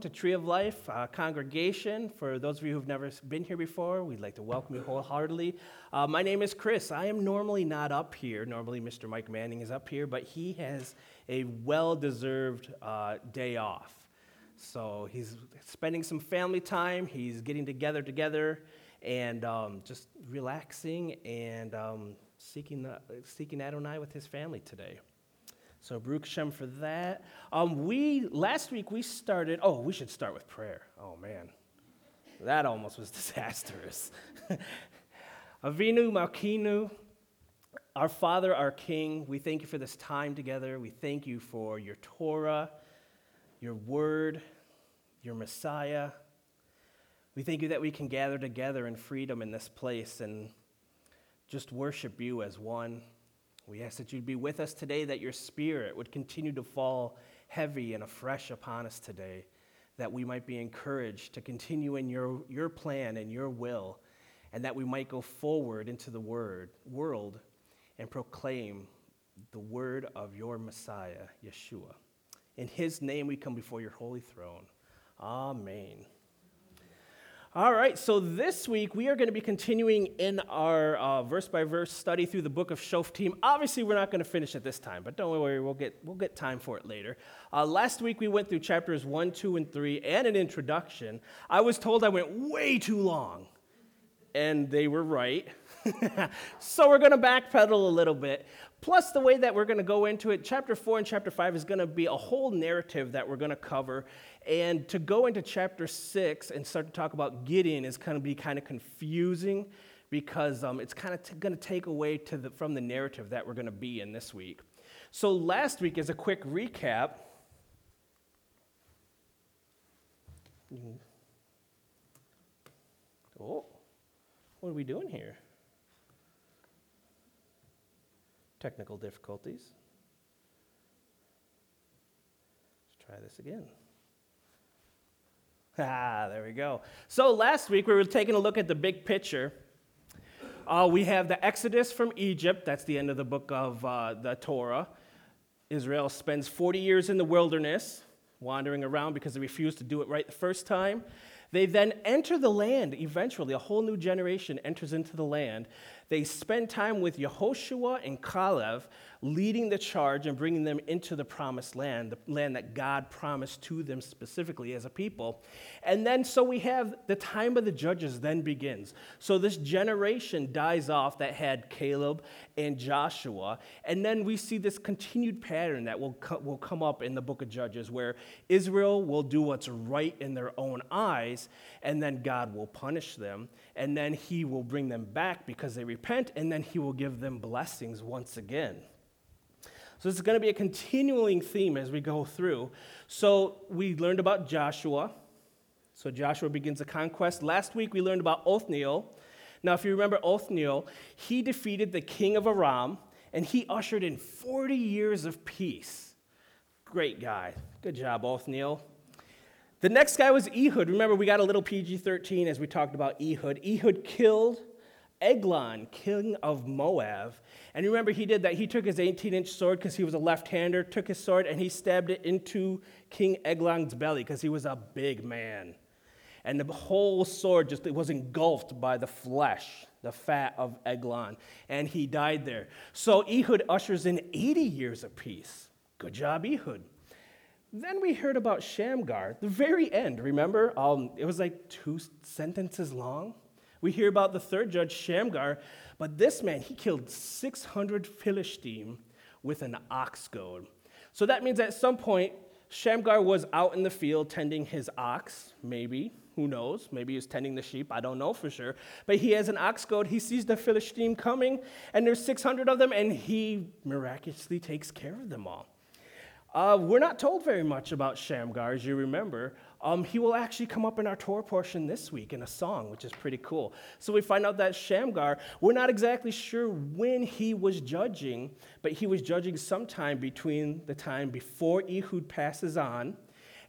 to Tree of Life uh, congregation. For those of you who've never been here before, we'd like to welcome you wholeheartedly. Uh, my name is Chris. I am normally not up here. Normally, Mr. Mike Manning is up here, but he has a well deserved uh, day off. So he's spending some family time, he's getting together together, and um, just relaxing and um, seeking, the, seeking Adonai with his family today. So Baruch for that. Um, we last week we started. Oh, we should start with prayer. Oh man, that almost was disastrous. Avinu Malkinu, our Father, our King. We thank you for this time together. We thank you for your Torah, your Word, your Messiah. We thank you that we can gather together in freedom in this place and just worship you as one. We ask that you'd be with us today, that your spirit would continue to fall heavy and afresh upon us today, that we might be encouraged to continue in your, your plan and your will, and that we might go forward into the word, world and proclaim the word of your Messiah, Yeshua. In his name we come before your holy throne. Amen. All right, so this week we are going to be continuing in our verse by verse study through the book of Shoftim. Obviously, we're not going to finish it this time, but don't worry, we'll get, we'll get time for it later. Uh, last week we went through chapters 1, 2, and 3 and an introduction. I was told I went way too long, and they were right. so we're going to backpedal a little bit. Plus, the way that we're going to go into it, chapter 4 and chapter 5 is going to be a whole narrative that we're going to cover. And to go into chapter 6 and start to talk about Gideon is going to be kind of confusing because um, it's kind of t- going to take away to the, from the narrative that we're going to be in this week. So, last week, as a quick recap, oh, what are we doing here? technical difficulties. Let's try this again. Ah, there we go. So last week we were taking a look at the big picture. Uh, we have the Exodus from Egypt. That's the end of the book of uh, the Torah. Israel spends 40 years in the wilderness, wandering around because they refused to do it right the first time. They then enter the land eventually. A whole new generation enters into the land. They spend time with Yehoshua and Caleb, leading the charge and bringing them into the promised land, the land that God promised to them specifically as a people. And then, so we have the time of the judges then begins. So this generation dies off that had Caleb and Joshua. And then we see this continued pattern that will, co- will come up in the book of Judges where Israel will do what's right in their own eyes, and then God will punish them and then he will bring them back because they repent, and then he will give them blessings once again. So, this is going to be a continuing theme as we go through. So, we learned about Joshua. So, Joshua begins the conquest. Last week, we learned about Othniel. Now, if you remember Othniel, he defeated the king of Aram, and he ushered in 40 years of peace. Great guy. Good job, Othniel. The next guy was Ehud. Remember, we got a little PG 13 as we talked about Ehud. Ehud killed Eglon, king of Moab. And remember, he did that. He took his 18 inch sword because he was a left hander, took his sword, and he stabbed it into King Eglon's belly because he was a big man. And the whole sword just it was engulfed by the flesh, the fat of Eglon, and he died there. So Ehud ushers in 80 years of peace. Good job, Ehud. Then we heard about Shamgar, the very end, remember? Um, it was like two sentences long. We hear about the third judge, Shamgar, but this man, he killed 600 Philistine with an ox goad. So that means at some point, Shamgar was out in the field tending his ox, maybe. Who knows? Maybe he's tending the sheep. I don't know for sure. But he has an ox goad. He sees the Philistine coming, and there's 600 of them, and he miraculously takes care of them all. Uh, we're not told very much about Shamgar, as you remember. Um, he will actually come up in our Torah portion this week in a song, which is pretty cool. So we find out that Shamgar, we're not exactly sure when he was judging, but he was judging sometime between the time before Ehud passes on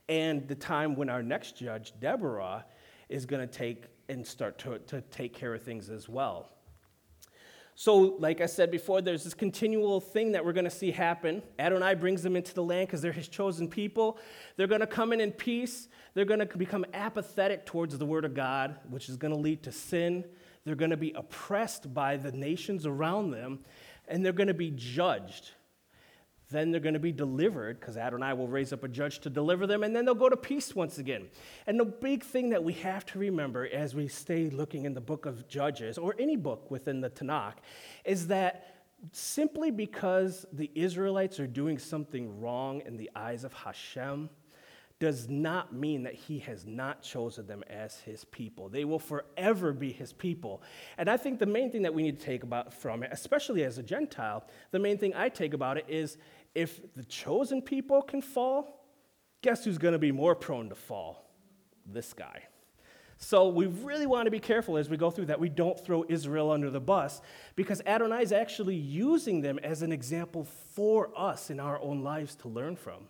and the time when our next judge, Deborah, is going to take and start to, to take care of things as well. So, like I said before, there's this continual thing that we're going to see happen. Adonai brings them into the land because they're his chosen people. They're going to come in in peace. They're going to become apathetic towards the word of God, which is going to lead to sin. They're going to be oppressed by the nations around them, and they're going to be judged. Then they're going to be delivered because Adonai will raise up a judge to deliver them, and then they'll go to peace once again. And the big thing that we have to remember as we stay looking in the book of Judges, or any book within the Tanakh, is that simply because the Israelites are doing something wrong in the eyes of Hashem, does not mean that he has not chosen them as his people. They will forever be his people. And I think the main thing that we need to take about from it, especially as a Gentile, the main thing I take about it is if the chosen people can fall, guess who's going to be more prone to fall? This guy. So we really want to be careful as we go through that we don't throw Israel under the bus because Adonai is actually using them as an example for us in our own lives to learn from.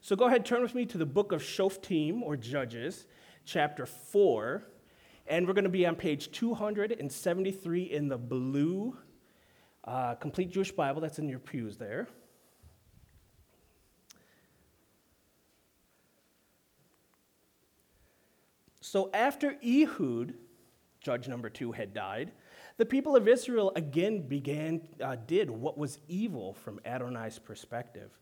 So go ahead, turn with me to the book of Shoftim or Judges, chapter 4, and we're going to be on page 273 in the blue uh, Complete Jewish Bible that's in your pews there. So after Ehud, judge number two, had died, the people of Israel again began, uh, did what was evil from Adonai's perspective.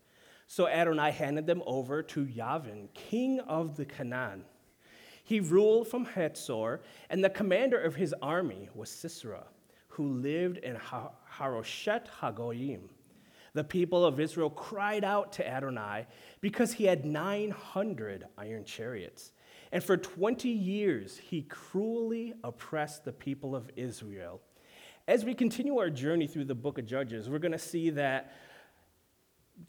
So Adonai handed them over to Yavin, king of the Canaan. He ruled from Hatzor, and the commander of his army was Sisera, who lived in Haroshet Hagoyim. The people of Israel cried out to Adonai because he had 900 iron chariots and for 20 years, he cruelly oppressed the people of Israel. As we continue our journey through the book of Judges, we're going to see that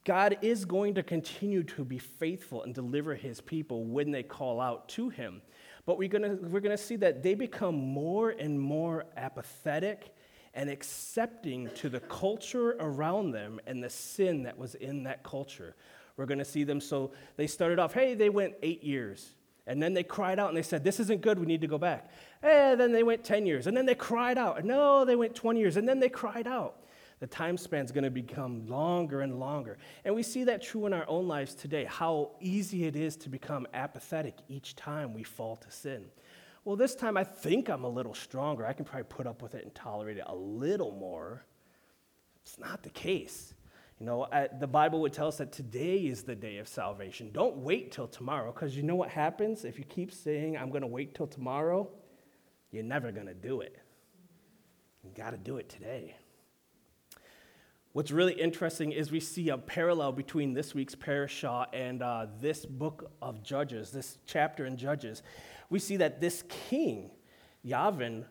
God is going to continue to be faithful and deliver his people when they call out to him. But we're going to, we're going to see that they become more and more apathetic and accepting to the culture around them and the sin that was in that culture. We're going to see them so they started off, hey, they went eight years. And then they cried out and they said, This isn't good, we need to go back. And then they went 10 years. And then they cried out. No, they went 20 years. And then they cried out. The time span is going to become longer and longer. And we see that true in our own lives today, how easy it is to become apathetic each time we fall to sin. Well, this time I think I'm a little stronger. I can probably put up with it and tolerate it a little more. It's not the case. You know, the Bible would tell us that today is the day of salvation. Don't wait till tomorrow, because you know what happens if you keep saying, I'm going to wait till tomorrow? You're never going to do it. You got to do it today. What's really interesting is we see a parallel between this week's parashah and uh, this book of Judges, this chapter in Judges. We see that this king, Yavin,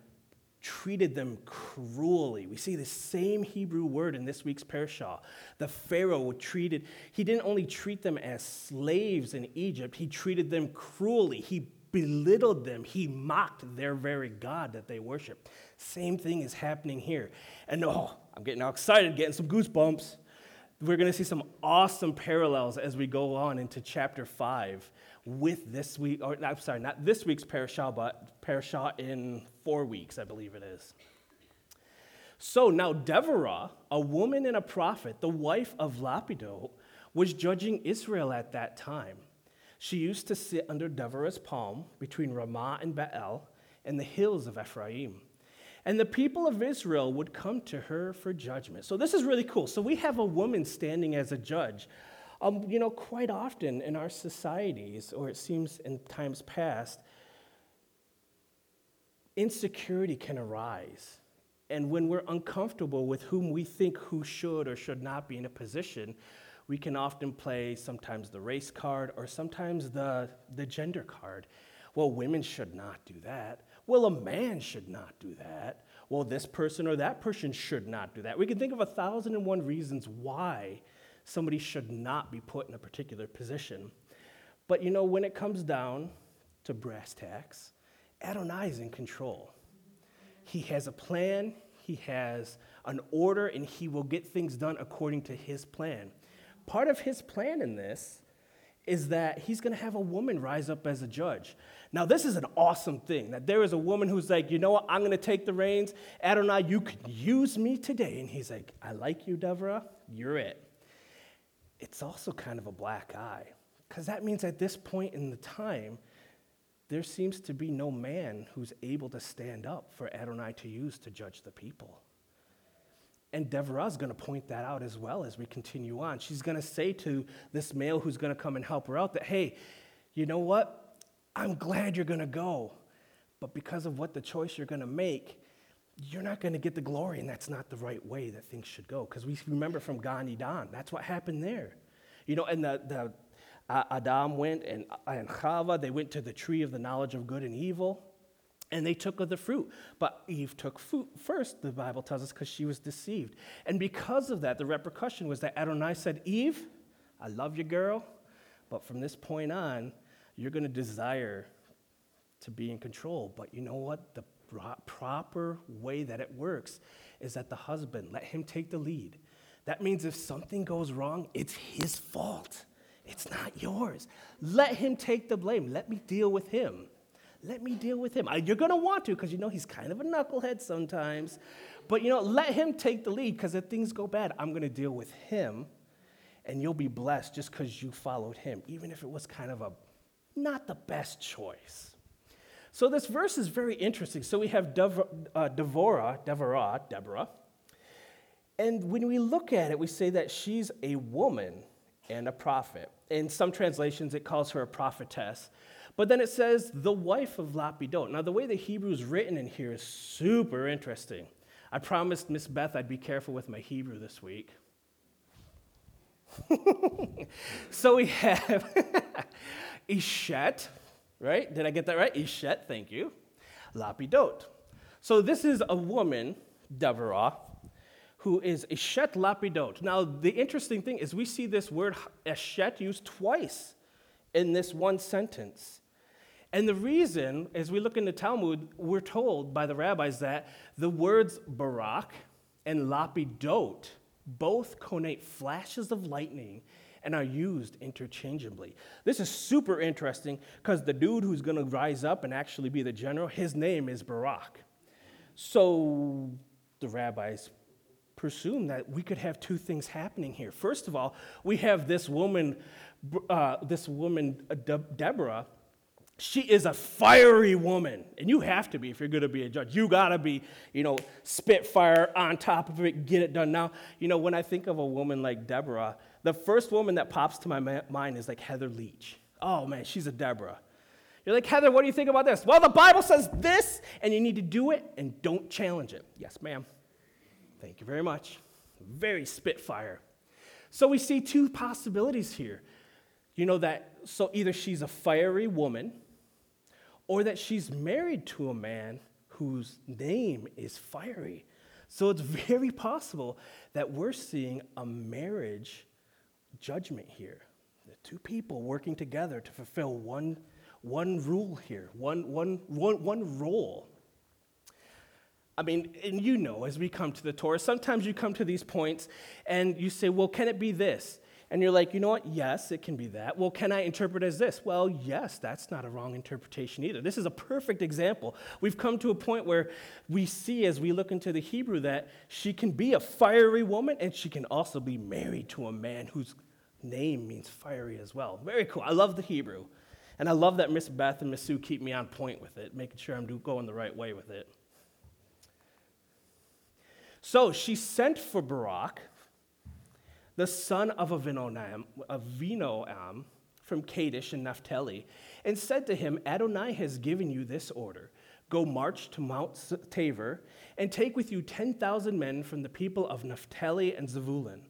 treated them cruelly. We see the same Hebrew word in this week's parashah. The Pharaoh treated, he didn't only treat them as slaves in Egypt, he treated them cruelly. He belittled them. He mocked their very God that they worship. Same thing is happening here. And oh, I'm getting all excited, getting some goosebumps. We're going to see some awesome parallels as we go on into chapter 5 with this week, or I'm sorry, not this week's parashah, but parashah in four weeks, I believe it is. So now Deborah, a woman and a prophet, the wife of Lapido, was judging Israel at that time. She used to sit under Deborah's palm between Ramah and Baal and the hills of Ephraim. And the people of Israel would come to her for judgment. So this is really cool. So we have a woman standing as a judge. Um, you know, quite often in our societies, or it seems in times past, insecurity can arise. And when we're uncomfortable with whom we think who should or should not be in a position, we can often play sometimes the race card or sometimes the, the gender card. Well, women should not do that. Well, a man should not do that. Well, this person or that person should not do that. We can think of a thousand and one reasons why somebody should not be put in a particular position. But you know, when it comes down to brass tacks, Adonai is in control. He has a plan, he has an order, and he will get things done according to his plan. Part of his plan in this is that he's going to have a woman rise up as a judge. Now, this is an awesome thing that there is a woman who's like, you know what, I'm going to take the reins. Adonai, you could use me today. And he's like, I like you, Deborah. You're it. It's also kind of a black eye because that means at this point in the time, there seems to be no man who's able to stand up for Adonai to use to judge the people. And Deborah is going to point that out as well as we continue on. She's going to say to this male who's going to come and help her out that, hey, you know what? I'm glad you're going to go. But because of what the choice you're going to make, you're not going to get the glory, and that's not the right way that things should go. Because we remember from Gan Eden, that's what happened there. You know, and the, the Adam went and, and Chava, they went to the tree of the knowledge of good and evil and they took of the fruit. But Eve took fruit first, the Bible tells us, because she was deceived. And because of that, the repercussion was that Adonai said, Eve, I love you, girl, but from this point on, you're going to desire to be in control. But you know what? The proper way that it works is that the husband, let him take the lead. That means if something goes wrong, it's his fault. It's not yours. Let him take the blame. Let me deal with him. Let me deal with him. You're going to want to because you know he's kind of a knucklehead sometimes. But you know, let him take the lead because if things go bad, I'm going to deal with him and you'll be blessed just because you followed him, even if it was kind of a not the best choice. So this verse is very interesting. So we have uh, Devorah, Devorah, Deborah. And when we look at it, we say that she's a woman and a prophet. In some translations, it calls her a prophetess. But then it says the wife of Lapidot. Now, the way the Hebrew is written in here is super interesting. I promised Miss Beth I'd be careful with my Hebrew this week. so we have Ishet, right? Did I get that right? Ishet, thank you. Lapidot. So this is a woman, Deborah, who is Ishet Lapidot. Now, the interesting thing is we see this word Eshet used twice in this one sentence. And the reason, as we look in the Talmud, we're told by the rabbis that the words barak and lapidot both connote flashes of lightning and are used interchangeably. This is super interesting because the dude who's going to rise up and actually be the general, his name is Barak. So the rabbis presume that we could have two things happening here. First of all, we have this woman, uh, this woman De- Deborah, she is a fiery woman, and you have to be if you're going to be a judge. You got to be, you know, spitfire on top of it, get it done. Now, you know, when I think of a woman like Deborah, the first woman that pops to my ma- mind is like Heather Leach. Oh man, she's a Deborah. You're like, Heather, what do you think about this? Well, the Bible says this, and you need to do it and don't challenge it. Yes, ma'am. Thank you very much. Very spitfire. So we see two possibilities here. You know that, so either she's a fiery woman, or that she's married to a man whose name is fiery. So it's very possible that we're seeing a marriage judgment here. The two people working together to fulfill one, one rule here, one, one, one, one role. I mean, and you know, as we come to the Torah, sometimes you come to these points and you say, well, can it be this? And you're like, you know what? Yes, it can be that. Well, can I interpret as this? Well, yes, that's not a wrong interpretation either. This is a perfect example. We've come to a point where we see as we look into the Hebrew that she can be a fiery woman and she can also be married to a man whose name means fiery as well. Very cool. I love the Hebrew. And I love that Miss Beth and Miss Sue keep me on point with it, making sure I'm going the right way with it. So she sent for Barak the son of Avinoam, Avinoam from Kadesh and Naphtali, and said to him, Adonai has given you this order Go march to Mount Tabor and take with you 10,000 men from the people of Naphtali and Zebulun.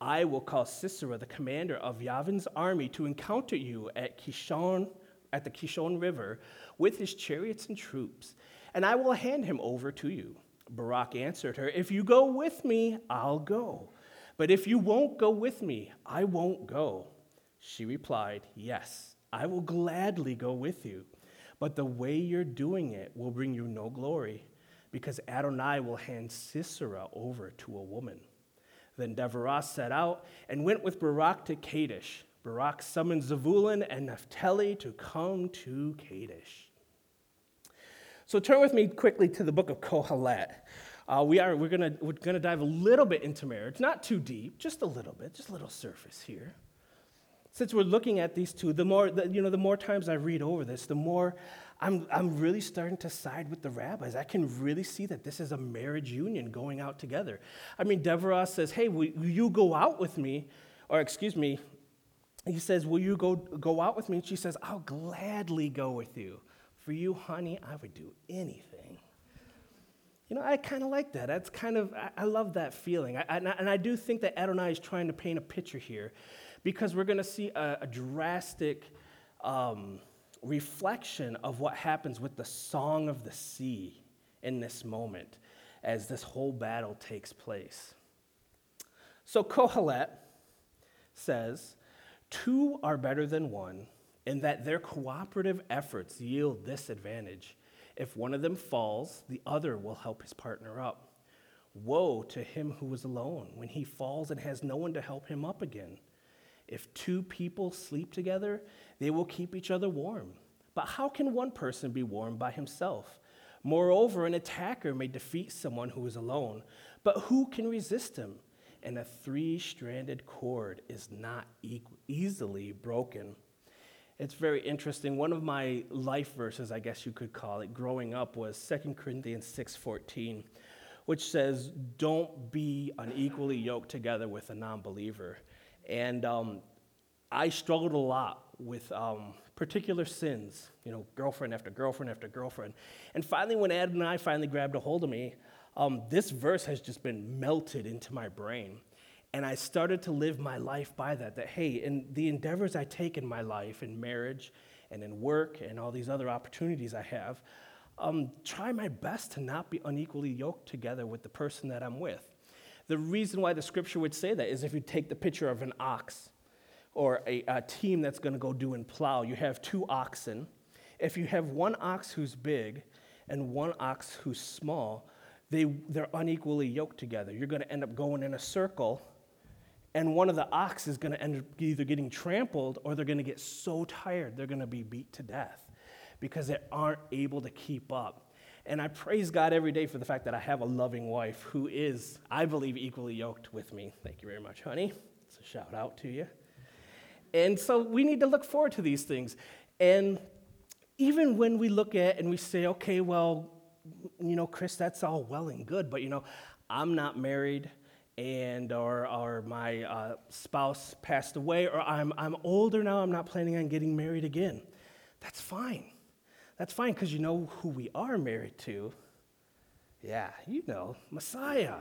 I will call Sisera, the commander of Yavin's army, to encounter you at Kishon, at the Kishon River, with his chariots and troops, and I will hand him over to you. Barak answered her, If you go with me, I'll go. But if you won't go with me, I won't go. She replied, Yes, I will gladly go with you. But the way you're doing it will bring you no glory, because Adonai will hand Sisera over to a woman. Then Deborah set out and went with Barak to Kadesh. Barak summoned Zebulun and Naphtali to come to Kadesh. So turn with me quickly to the book of Kohelet. Uh, we are, we're going we're gonna dive a little bit into marriage, not too deep, just a little bit, just a little surface here. Since we're looking at these two, the more, the, you know, the more times I read over this, the more I'm, I'm really starting to side with the rabbis. I can really see that this is a marriage union going out together. I mean, Deborah says, Hey, will you go out with me? Or, excuse me, he says, Will you go, go out with me? And she says, I'll gladly go with you. For you, honey, I would do anything. You know, I kind of like that. That's kind of, I, I love that feeling. I, and, I, and I do think that Adonai is trying to paint a picture here because we're going to see a, a drastic um, reflection of what happens with the song of the sea in this moment as this whole battle takes place. So Kohelet says, Two are better than one in that their cooperative efforts yield this advantage. If one of them falls, the other will help his partner up. Woe to him who is alone when he falls and has no one to help him up again. If two people sleep together, they will keep each other warm. But how can one person be warm by himself? Moreover, an attacker may defeat someone who is alone, but who can resist him? and a three stranded cord is not e- easily broken. It's very interesting. One of my life verses, I guess you could call it, growing up was 2 Corinthians 6:14, which says, "Don't be unequally yoked together with a non-believer." And um, I struggled a lot with um, particular sins, you know, girlfriend after girlfriend after girlfriend. And finally, when Adonai finally grabbed a hold of me, um, this verse has just been melted into my brain. And I started to live my life by that. That, hey, in the endeavors I take in my life, in marriage and in work and all these other opportunities I have, um, try my best to not be unequally yoked together with the person that I'm with. The reason why the scripture would say that is if you take the picture of an ox or a, a team that's going to go do and plow, you have two oxen. If you have one ox who's big and one ox who's small, they, they're unequally yoked together. You're going to end up going in a circle, and one of the ox is going to end up either getting trampled or they're going to get so tired they're going to be beat to death because they aren't able to keep up. And I praise God every day for the fact that I have a loving wife who is, I believe, equally yoked with me. Thank you very much, honey. It's a shout out to you. And so we need to look forward to these things. And even when we look at and we say, okay, well, you know, Chris, that's all well and good, but you know, I'm not married and or, or my uh, spouse passed away or I'm, I'm older now, I'm not planning on getting married again. That's fine. That's fine because you know who we are married to. Yeah, you know, Messiah.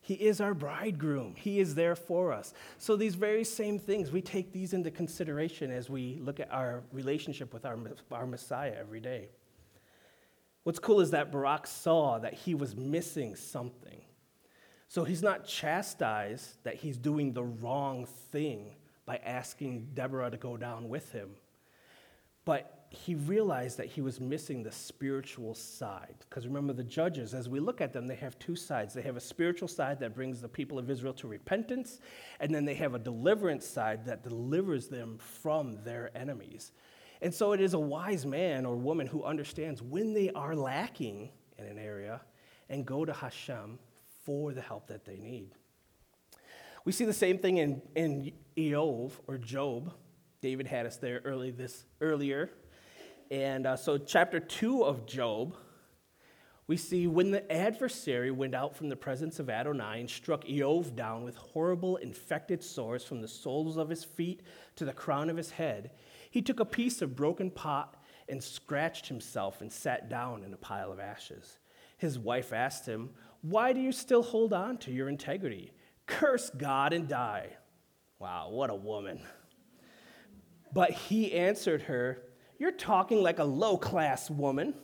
He is our bridegroom. He is there for us. So, these very same things, we take these into consideration as we look at our relationship with our, our Messiah every day. What's cool is that Barak saw that he was missing something. So he's not chastised that he's doing the wrong thing by asking Deborah to go down with him. But he realized that he was missing the spiritual side. Because remember, the judges, as we look at them, they have two sides. They have a spiritual side that brings the people of Israel to repentance, and then they have a deliverance side that delivers them from their enemies. And so it is a wise man or woman who understands when they are lacking in an area and go to Hashem for the help that they need. We see the same thing in, in Eov or Job. David had us there early this earlier. And uh, so chapter 2 of Job, we see when the adversary went out from the presence of Adonai and struck Eov down with horrible infected sores from the soles of his feet to the crown of his head, he took a piece of broken pot and scratched himself and sat down in a pile of ashes. His wife asked him, Why do you still hold on to your integrity? Curse God and die. Wow, what a woman. But he answered her, You're talking like a low class woman.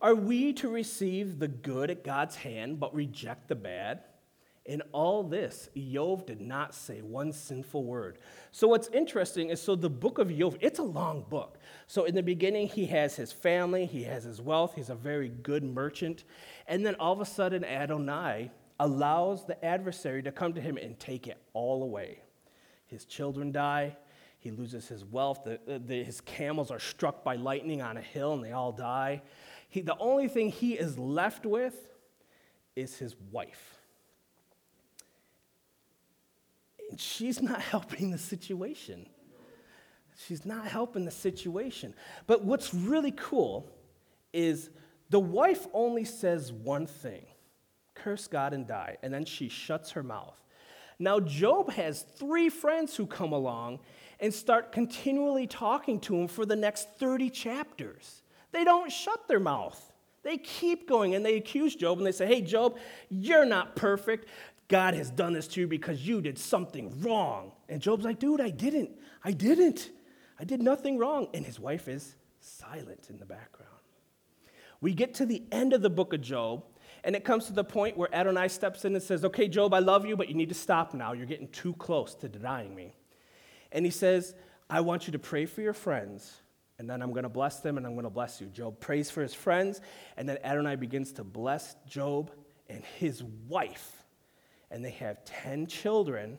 Are we to receive the good at God's hand but reject the bad? In all this, Eov did not say one sinful word. So what's interesting is so the book of Eov, it's a long book. So in the beginning, he has his family, he has his wealth, he's a very good merchant. And then all of a sudden, Adonai allows the adversary to come to him and take it all away. His children die, He loses his wealth. The, the, his camels are struck by lightning on a hill and they all die. He, the only thing he is left with is his wife. And she's not helping the situation. She's not helping the situation. But what's really cool is the wife only says one thing curse God and die. And then she shuts her mouth. Now, Job has three friends who come along and start continually talking to him for the next 30 chapters. They don't shut their mouth. They keep going and they accuse Job and they say, Hey, Job, you're not perfect. God has done this to you because you did something wrong. And Job's like, Dude, I didn't. I didn't. I did nothing wrong. And his wife is silent in the background. We get to the end of the book of Job, and it comes to the point where Adonai steps in and says, Okay, Job, I love you, but you need to stop now. You're getting too close to denying me. And he says, I want you to pray for your friends, and then I'm going to bless them, and I'm going to bless you. Job prays for his friends, and then Adonai begins to bless Job and his wife. And they have 10 children,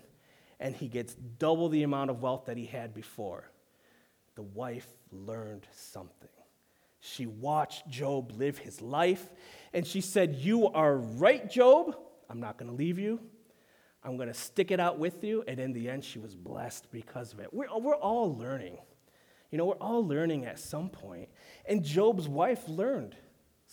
and he gets double the amount of wealth that he had before. The wife learned something. She watched Job live his life, and she said, You are right, Job. I'm not going to leave you. I'm going to stick it out with you. And in the end, she was blessed because of it. We're, we're all learning. You know, we're all learning at some point. And Job's wife learned.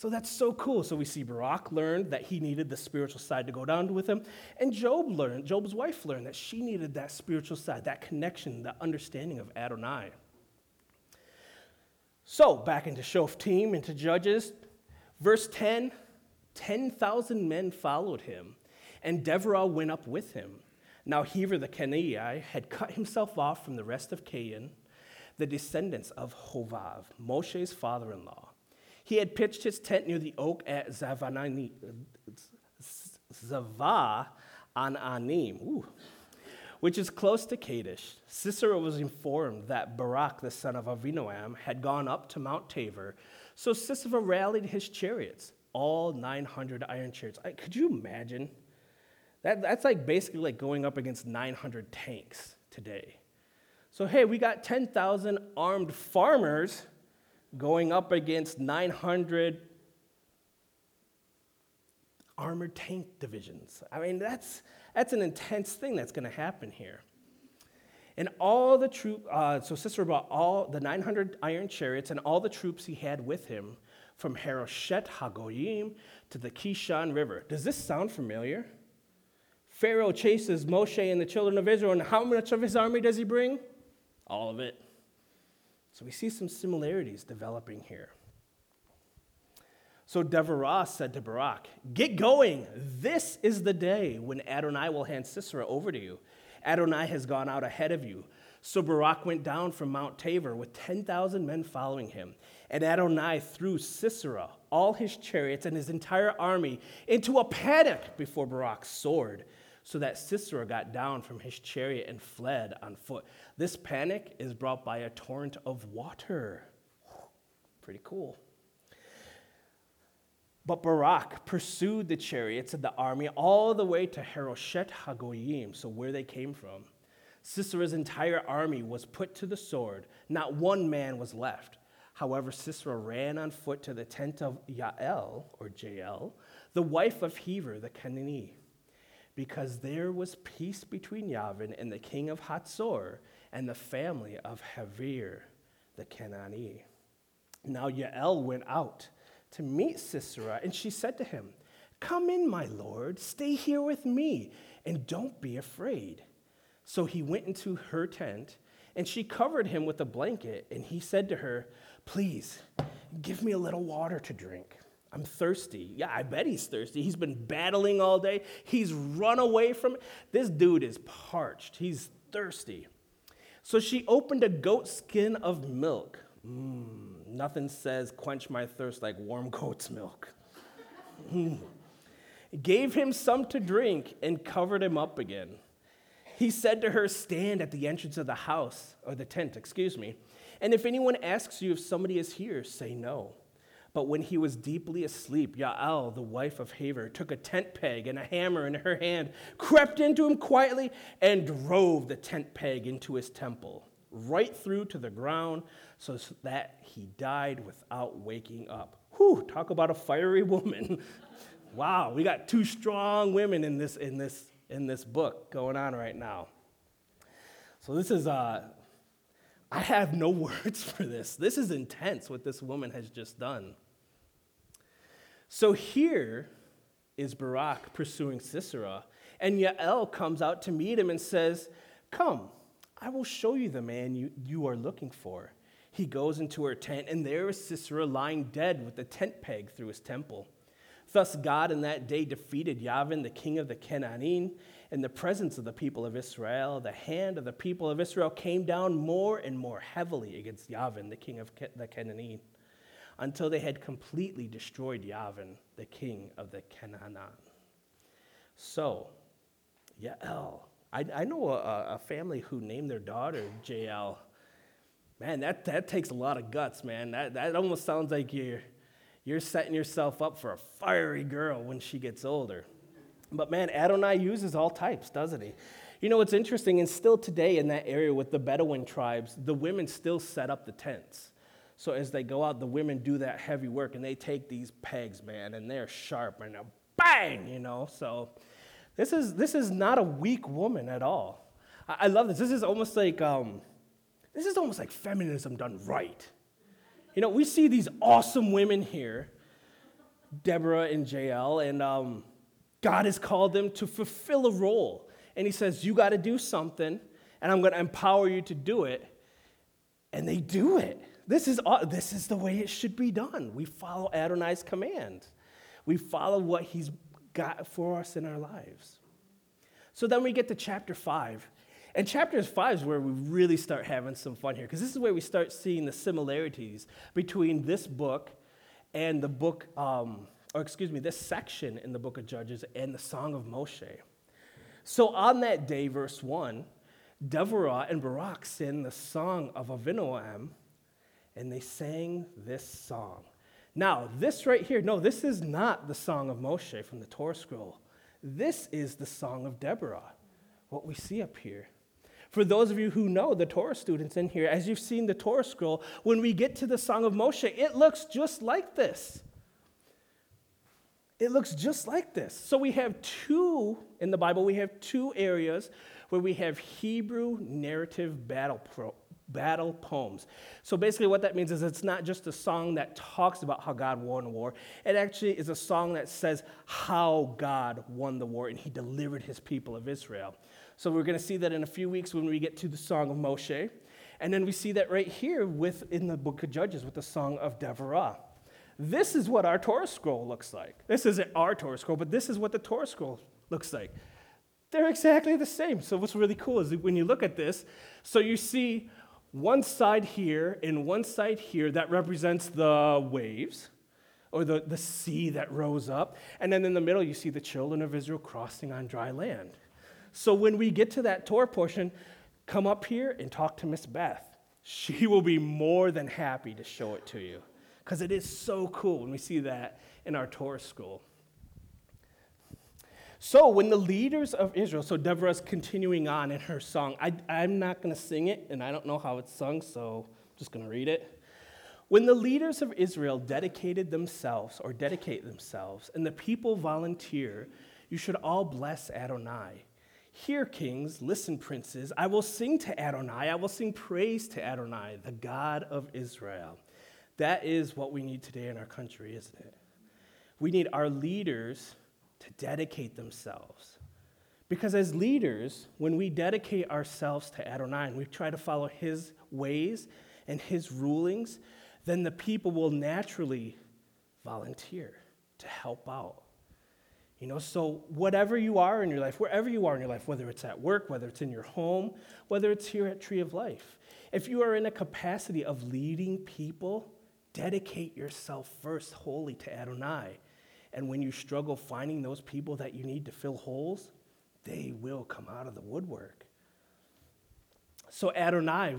So that's so cool. So we see Barak learned that he needed the spiritual side to go down with him. And Job learned, Job's wife learned that she needed that spiritual side, that connection, that understanding of Adonai. So back into Shoftim, into Judges, verse 10 10,000 men followed him and Deborah went up with him. Now Heber the Kenite had cut himself off from the rest of Canaan, the descendants of Hovav, Moshe's father in law. He had pitched his tent near the oak at Zavah on Anim, ooh, which is close to Kadesh. Sisera was informed that Barak, the son of Avinoam, had gone up to Mount Tabor. So Sisera rallied his chariots, all 900 iron chariots. Could you imagine that, that's like basically like going up against 900 tanks today. So, hey, we got 10,000 armed farmers going up against 900 armored tank divisions. I mean, that's, that's an intense thing that's going to happen here. And all the troops, uh, so Sisera brought all the 900 iron chariots and all the troops he had with him from Haroshet Hagoyim to the Kishon River. Does this sound familiar? Pharaoh chases Moshe and the children of Israel, and how much of his army does he bring? All of it. So we see some similarities developing here. So Deborah said to Barak, Get going. This is the day when Adonai will hand Sisera over to you. Adonai has gone out ahead of you. So Barak went down from Mount Tabor with 10,000 men following him. And Adonai threw Sisera, all his chariots, and his entire army into a panic before Barak's sword so that Sisera got down from his chariot and fled on foot. This panic is brought by a torrent of water. Pretty cool. But Barak pursued the chariots of the army all the way to Haroshet Hagoyim, so where they came from. Sisera's entire army was put to the sword. Not one man was left. However, Sisera ran on foot to the tent of Yael, or Jael, the wife of Heber the Kenite because there was peace between Yavin and the king of Hatzor and the family of Havir the Canaanite. Now Yael went out to meet Sisera, and she said to him, Come in, my lord, stay here with me, and don't be afraid. So he went into her tent, and she covered him with a blanket, and he said to her, Please, give me a little water to drink. I'm thirsty. Yeah, I bet he's thirsty. He's been battling all day. He's run away from it. This dude is parched. He's thirsty. So she opened a goat skin of milk. Mm, nothing says quench my thirst like warm goat's milk. Mm. Gave him some to drink and covered him up again. He said to her, Stand at the entrance of the house, or the tent, excuse me, and if anyone asks you if somebody is here, say no. But when he was deeply asleep, Yael, the wife of Haver, took a tent peg and a hammer in her hand, crept into him quietly, and drove the tent peg into his temple. right through to the ground so that he died without waking up. Whew, talk about a fiery woman. wow, we got two strong women in this, in this, in this book going on right now. So this is, uh, I have no words for this. This is intense what this woman has just done. So here is Barak pursuing Sisera, and Yael comes out to meet him and says, Come, I will show you the man you, you are looking for. He goes into her tent, and there is Sisera lying dead with a tent peg through his temple. Thus, God in that day defeated Yavin, the king of the Canaanim, in the presence of the people of Israel. The hand of the people of Israel came down more and more heavily against Yavin, the king of the Canaanim until they had completely destroyed Yavin, the king of the Canaan. So, Yael. I, I know a, a, family who named their daughter Jael. Man, that, that takes a lot of guts, man. That, that almost sounds like you're, you're setting yourself up for a fiery girl when she gets older. But man, Adonai uses all types, doesn't he? You know, what's interesting, and still today in that area with the Bedouin tribes, the women still set up the tents. So as they go out, the women do that heavy work and they take these pegs, man, and they're sharp and they're bang, you know. So this is this is not a weak woman at all. I, I love this. This is almost like um, this is almost like feminism done right. You know, we see these awesome women here, Deborah and Jael, and um, God has called them to fulfill a role. And He says, You got to do something, and I'm going to empower you to do it. And they do it. This is, this is the way it should be done. We follow Adonai's command, we follow what he's got for us in our lives. So then we get to chapter 5. And chapter 5 is where we really start having some fun here, because this is where we start seeing the similarities between this book and the book, um, or excuse me, this section in the book of Judges and the Song of Moshe. So on that day, verse 1, Deborah and Barak sing the song of Avinoam and they sang this song. Now, this right here, no, this is not the song of Moshe from the Torah scroll. This is the song of Deborah, what we see up here. For those of you who know the Torah students in here, as you've seen the Torah scroll, when we get to the song of Moshe, it looks just like this. It looks just like this. So we have two, in the Bible, we have two areas where we have Hebrew narrative battle pro- battle poems. So basically, what that means is it's not just a song that talks about how God won a war, it actually is a song that says how God won the war and he delivered his people of Israel. So we're going to see that in a few weeks when we get to the song of Moshe. And then we see that right here in the book of Judges with the song of Deborah. This is what our Torah scroll looks like. This isn't our Torah scroll, but this is what the Torah scroll looks like. They're exactly the same. So, what's really cool is when you look at this, so you see one side here and one side here that represents the waves or the, the sea that rose up. And then in the middle, you see the children of Israel crossing on dry land. So when we get to that Torah portion, come up here and talk to Miss Beth. She will be more than happy to show it to you because it is so cool when we see that in our Torah school. So when the leaders of Israel, so Deborah's continuing on in her song, I, I'm not going to sing it, and I don't know how it's sung, so I'm just going to read it. When the leaders of Israel dedicated themselves or dedicate themselves, and the people volunteer, you should all bless Adonai. Hear, kings, listen, princes. I will sing to Adonai. I will sing praise to Adonai, the God of Israel. That is what we need today in our country, isn't it? We need our leaders to dedicate themselves. Because as leaders, when we dedicate ourselves to Adonai and we try to follow his ways and his rulings, then the people will naturally volunteer to help out. You know, so whatever you are in your life, wherever you are in your life, whether it's at work, whether it's in your home, whether it's here at Tree of Life, if you are in a capacity of leading people, dedicate yourself first wholly to Adonai and when you struggle finding those people that you need to fill holes, they will come out of the woodwork. So, Adonai,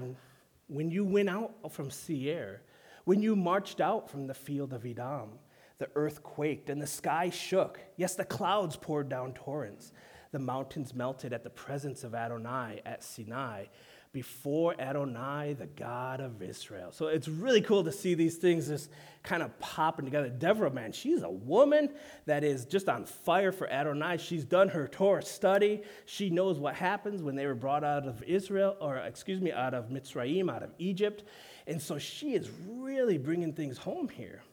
when you went out from Seir, when you marched out from the field of Edom, the earth quaked and the sky shook. Yes, the clouds poured down torrents. The mountains melted at the presence of Adonai at Sinai. Before Adonai, the God of Israel. So it's really cool to see these things just kind of popping together. Deborah, man, she's a woman that is just on fire for Adonai. She's done her Torah study. She knows what happens when they were brought out of Israel, or excuse me, out of Mitzrayim, out of Egypt. And so she is really bringing things home here.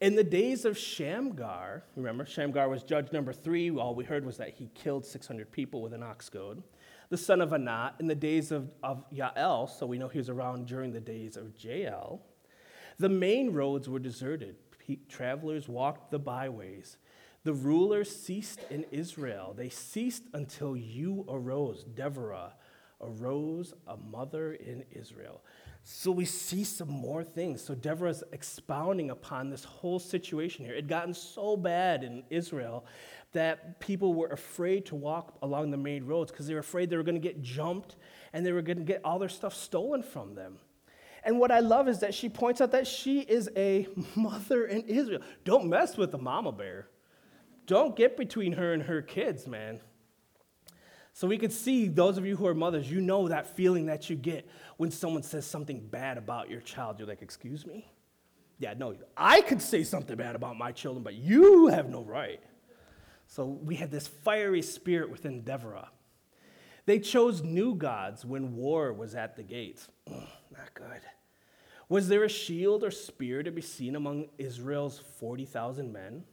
In the days of Shamgar, remember, Shamgar was judge number three. All we heard was that he killed 600 people with an ox goad the son of Anat, in the days of, of Yael, so we know he was around during the days of Jael, the main roads were deserted. Travelers walked the byways. The rulers ceased in Israel. They ceased until you arose. Deborah arose, a mother in Israel. So we see some more things. So Deborah's expounding upon this whole situation here. It had gotten so bad in Israel that people were afraid to walk along the main roads because they were afraid they were going to get jumped and they were going to get all their stuff stolen from them. And what I love is that she points out that she is a mother in Israel. Don't mess with the mama bear. Don't get between her and her kids, man. So we could see, those of you who are mothers, you know that feeling that you get when someone says something bad about your child. You're like, excuse me? Yeah, no, I could say something bad about my children, but you have no right. So we had this fiery spirit within Deborah. They chose new gods when war was at the gates. Not good. Was there a shield or spear to be seen among Israel's 40,000 men?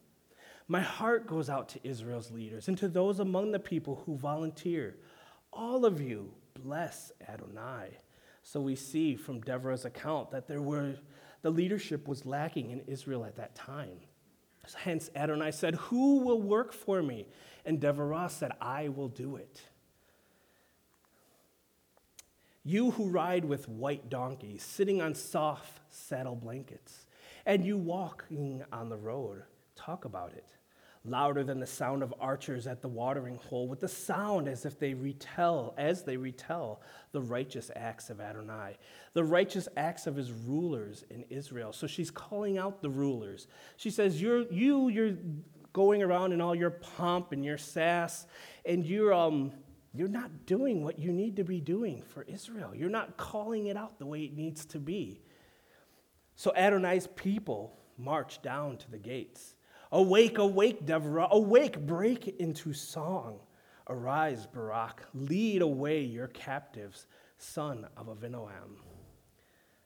My heart goes out to Israel's leaders and to those among the people who volunteer. All of you, bless Adonai. So we see from Deborah's account that there were, the leadership was lacking in Israel at that time. Hence, Adonai said, Who will work for me? And Deborah said, I will do it. You who ride with white donkeys, sitting on soft saddle blankets, and you walking on the road, talk about it louder than the sound of archers at the watering hole, with the sound as if they retell, as they retell the righteous acts of Adonai, the righteous acts of his rulers in Israel. So she's calling out the rulers. She says, You're you, you're going around in all your pomp and your sass, and you're um you're not doing what you need to be doing for Israel. You're not calling it out the way it needs to be. So Adonai's people march down to the gates. Awake, awake, Deborah, awake, break into song. Arise, Barak, lead away your captives, son of Avinoam.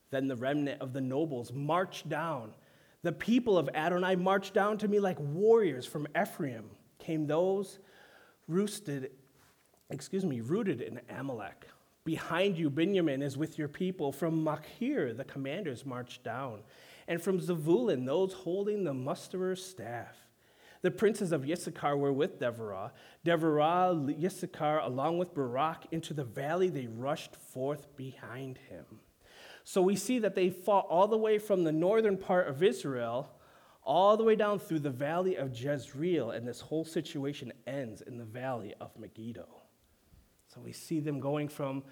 Then the remnant of the nobles marched down. The people of Adonai marched down to me like warriors from Ephraim. Came those roosted, excuse me, rooted in Amalek. Behind you, Benjamin is with your people. From Machir, the commanders marched down and from Zebulun, those holding the musterer's staff. The princes of Issachar were with Deborah. Deborah, Issachar, along with Barak, into the valley they rushed forth behind him. So we see that they fought all the way from the northern part of Israel, all the way down through the valley of Jezreel, and this whole situation ends in the valley of Megiddo. So we see them going from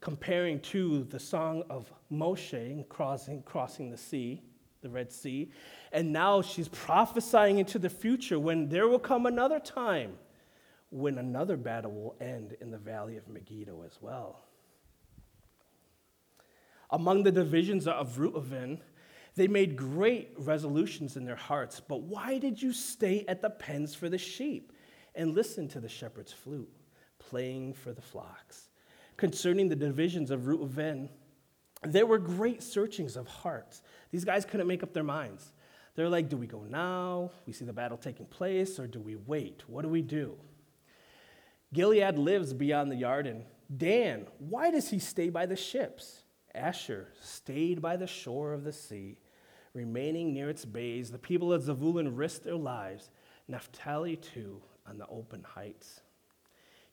comparing to the song of Moshe crossing, crossing the sea the Red Sea. And now she's prophesying into the future when there will come another time when another battle will end in the valley of Megiddo as well. Among the divisions of Reuven, they made great resolutions in their hearts, but why did you stay at the pens for the sheep and listen to the shepherd's flute, playing for the flocks? Concerning the divisions of Reuven, there were great searchings of hearts. These guys couldn't make up their minds. They're like, do we go now? We see the battle taking place, or do we wait? What do we do? Gilead lives beyond the Jordan. Dan, why does he stay by the ships? Asher stayed by the shore of the sea, remaining near its bays. The people of Zebulun risked their lives. Naphtali, too, on the open heights.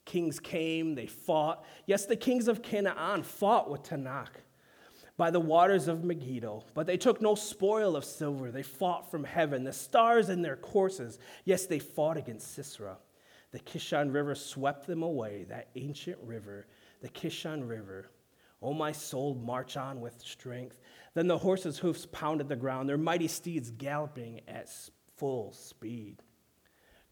Kings came, they fought. Yes, the kings of Canaan fought with Taanach by the waters of Megiddo. But they took no spoil of silver. They fought from heaven, the stars in their courses. Yes, they fought against Sisera. The Kishon River swept them away, that ancient river, the Kishon River. O oh, my soul, march on with strength. Then the horses' hoofs pounded the ground, their mighty steeds galloping at full speed.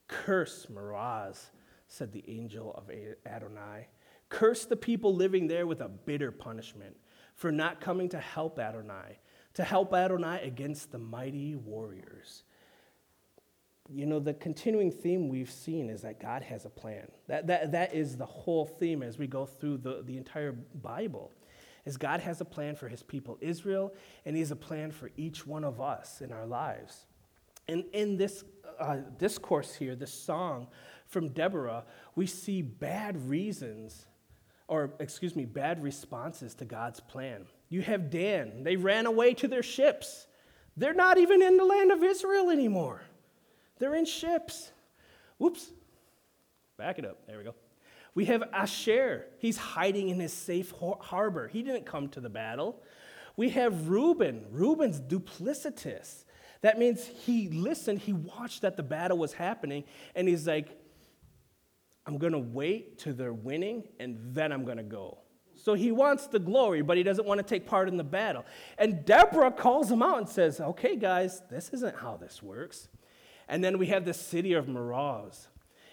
Curse Meroz, said the angel of Adonai. Curse the people living there with a bitter punishment for not coming to help Adonai, to help Adonai against the mighty warriors. You know, the continuing theme we've seen is that God has a plan. That, that, that is the whole theme as we go through the, the entire Bible is God has a plan for his people Israel, and he has a plan for each one of us in our lives. And in this uh, discourse here, this song from Deborah, we see bad reasons or excuse me, bad responses to God's plan. You have Dan, they ran away to their ships. They're not even in the land of Israel anymore. They're in ships. Whoops. Back it up. There we go. We have Asher. He's hiding in his safe harbor. He didn't come to the battle. We have Reuben. Reuben's duplicitous. That means he listened, he watched that the battle was happening, and he's like, I'm going to wait till they're winning and then I'm going to go. So he wants the glory, but he doesn't want to take part in the battle. And Deborah calls him out and says, Okay, guys, this isn't how this works. And then we have the city of Meroz.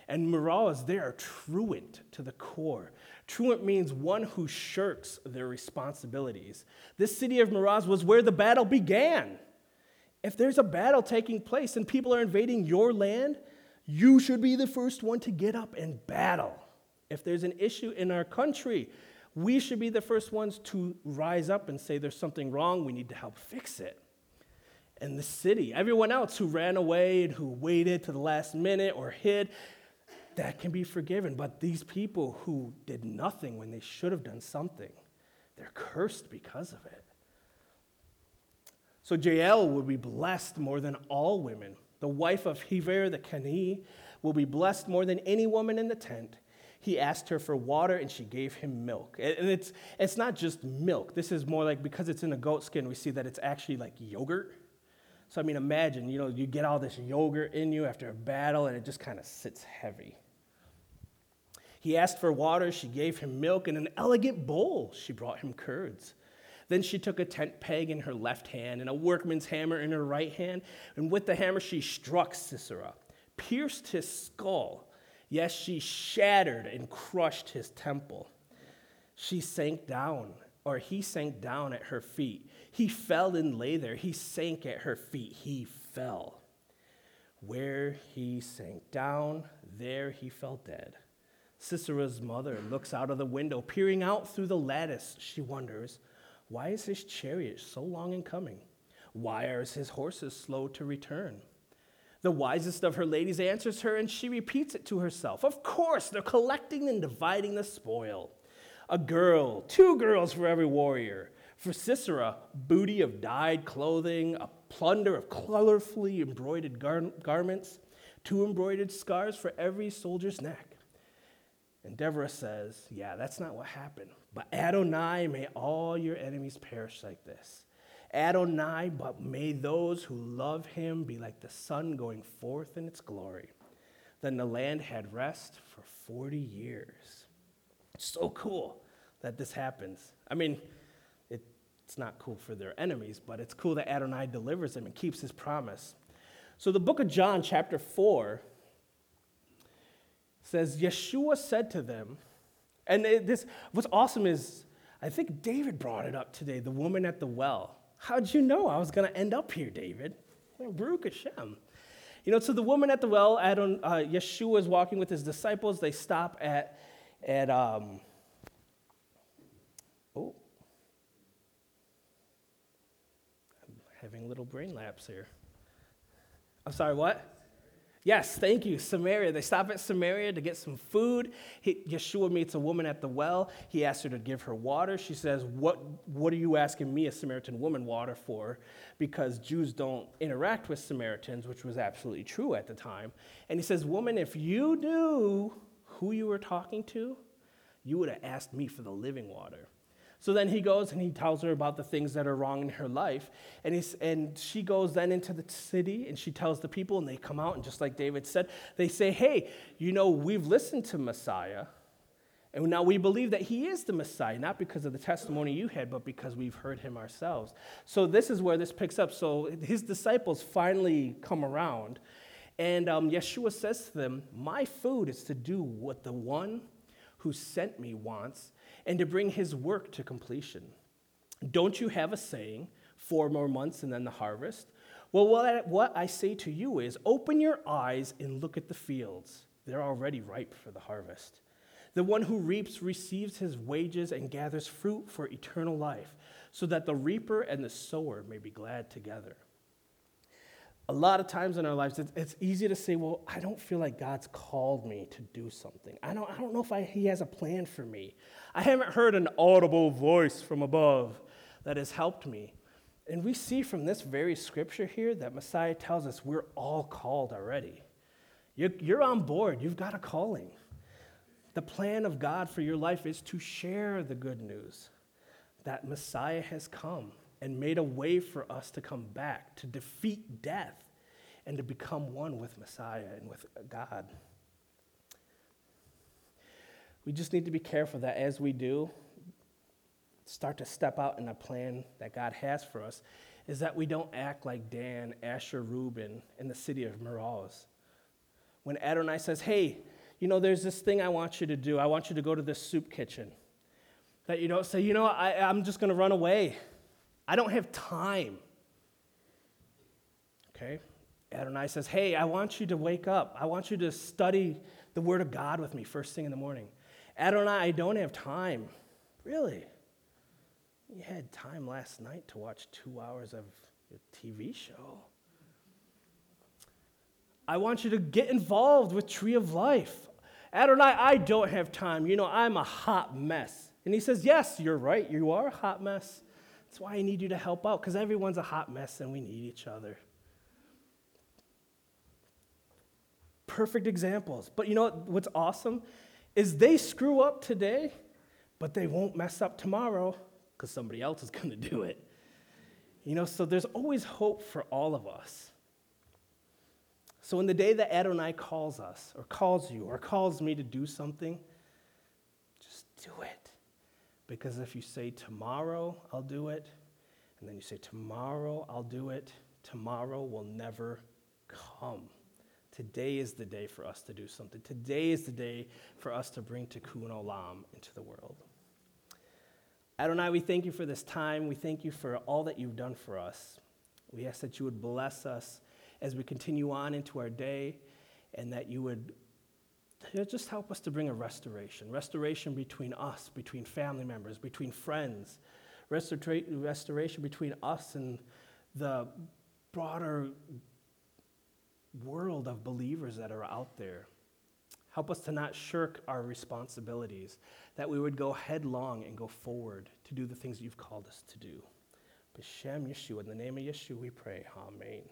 And Meroz, they are truant to the core. Truant means one who shirks their responsibilities. This city of Meroz was where the battle began. If there's a battle taking place and people are invading your land, you should be the first one to get up and battle. If there's an issue in our country, we should be the first ones to rise up and say there's something wrong, we need to help fix it. And the city, everyone else who ran away and who waited to the last minute or hid, that can be forgiven. But these people who did nothing when they should have done something, they're cursed because of it. So Jael will be blessed more than all women the wife of Heber the Kenite, will be blessed more than any woman in the tent. He asked her for water and she gave him milk. And it's, it's not just milk. This is more like because it's in a goat skin, we see that it's actually like yogurt. So, I mean, imagine, you know, you get all this yogurt in you after a battle and it just kind of sits heavy. He asked for water, she gave him milk. In an elegant bowl, she brought him curds. Then she took a tent peg in her left hand and a workman's hammer in her right hand, and with the hammer she struck Sisera, pierced his skull. Yes, she shattered and crushed his temple. She sank down, or he sank down at her feet. He fell and lay there. He sank at her feet. He fell. Where he sank down, there he fell dead. Sisera's mother looks out of the window, peering out through the lattice. She wonders, why is his chariot so long in coming? Why are his horses slow to return? The wisest of her ladies answers her, and she repeats it to herself. Of course, they're collecting and dividing the spoil. A girl, two girls for every warrior. For Sisera, booty of dyed clothing, a plunder of colorfully embroidered gar- garments, two embroidered scars for every soldier's neck. And Deborah says, Yeah, that's not what happened. But Adonai, may all your enemies perish like this. Adonai, but may those who love him be like the sun going forth in its glory. Then the land had rest for 40 years. So cool that this happens. I mean, it, it's not cool for their enemies, but it's cool that Adonai delivers them and keeps his promise. So the book of John, chapter 4, says, Yeshua said to them, and this, what's awesome is, I think David brought it up today, the woman at the well. How'd you know I was going to end up here, David? Baruch Hashem. You know, so the woman at the well, Adon, uh, Yeshua is walking with his disciples. They stop at, at um, oh, I'm having little brain lapse here. I'm sorry, what? Yes, thank you. Samaria. They stop at Samaria to get some food. He, Yeshua meets a woman at the well. He asks her to give her water. She says, what, what are you asking me, a Samaritan woman, water for? Because Jews don't interact with Samaritans, which was absolutely true at the time. And he says, Woman, if you knew who you were talking to, you would have asked me for the living water. So then he goes and he tells her about the things that are wrong in her life. And, he's, and she goes then into the city and she tells the people, and they come out, and just like David said, they say, Hey, you know, we've listened to Messiah, and now we believe that he is the Messiah, not because of the testimony you had, but because we've heard him ourselves. So this is where this picks up. So his disciples finally come around, and um, Yeshua says to them, My food is to do what the one who sent me wants and to bring his work to completion. Don't you have a saying, four more months and then the harvest? Well, what I, say to you is open your eyes and look at the fields. They're already ripe for the harvest. The one who reaps receives his wages and gathers fruit for eternal life, so that the reaper and the sower may be glad together. A lot of times in our lives, it's, it's easy to say, Well, I don't feel like God's called me to do something. I don't, I don't know if I, He has a plan for me. I haven't heard an audible voice from above that has helped me. And we see from this very scripture here that Messiah tells us we're all called already. You're, you're on board, you've got a calling. The plan of God for your life is to share the good news that Messiah has come and made a way for us to come back, to defeat death, and to become one with Messiah and with God. We just need to be careful that as we do, start to step out in a plan that God has for us, is that we don't act like Dan, Asher, Reuben in the city of Meroz. When Adonai says, hey, you know, there's this thing I want you to do. I want you to go to this soup kitchen. That you don't say, you know, I, I'm just going to run away. I don't have time. Okay? Adonai says, hey, I want you to wake up. I want you to study the Word of God with me first thing in the morning. Adonai, I don't have time. Really? You had time last night to watch two hours of your TV show. I want you to get involved with Tree of Life. Adonai, I don't have time. You know, I'm a hot mess. And he says, Yes, you're right. You are a hot mess. That's why I need you to help out, because everyone's a hot mess and we need each other. Perfect examples. But you know what's awesome? Is they screw up today, but they won't mess up tomorrow because somebody else is going to do it. You know, so there's always hope for all of us. So, in the day that Adonai calls us, or calls you, or calls me to do something, just do it. Because if you say, tomorrow I'll do it, and then you say, tomorrow I'll do it, tomorrow will never come. Today is the day for us to do something. Today is the day for us to bring Tikkun Olam into the world. Adonai, we thank you for this time. We thank you for all that you've done for us. We ask that you would bless us as we continue on into our day, and that you would just help us to bring a restoration restoration between us, between family members, between friends, Restora- restoration between us and the broader world of believers that are out there. Help us to not shirk our responsibilities, that we would go headlong and go forward to do the things you've called us to do. B'Shem Yeshua, in the name of Yeshua, we pray. Amen.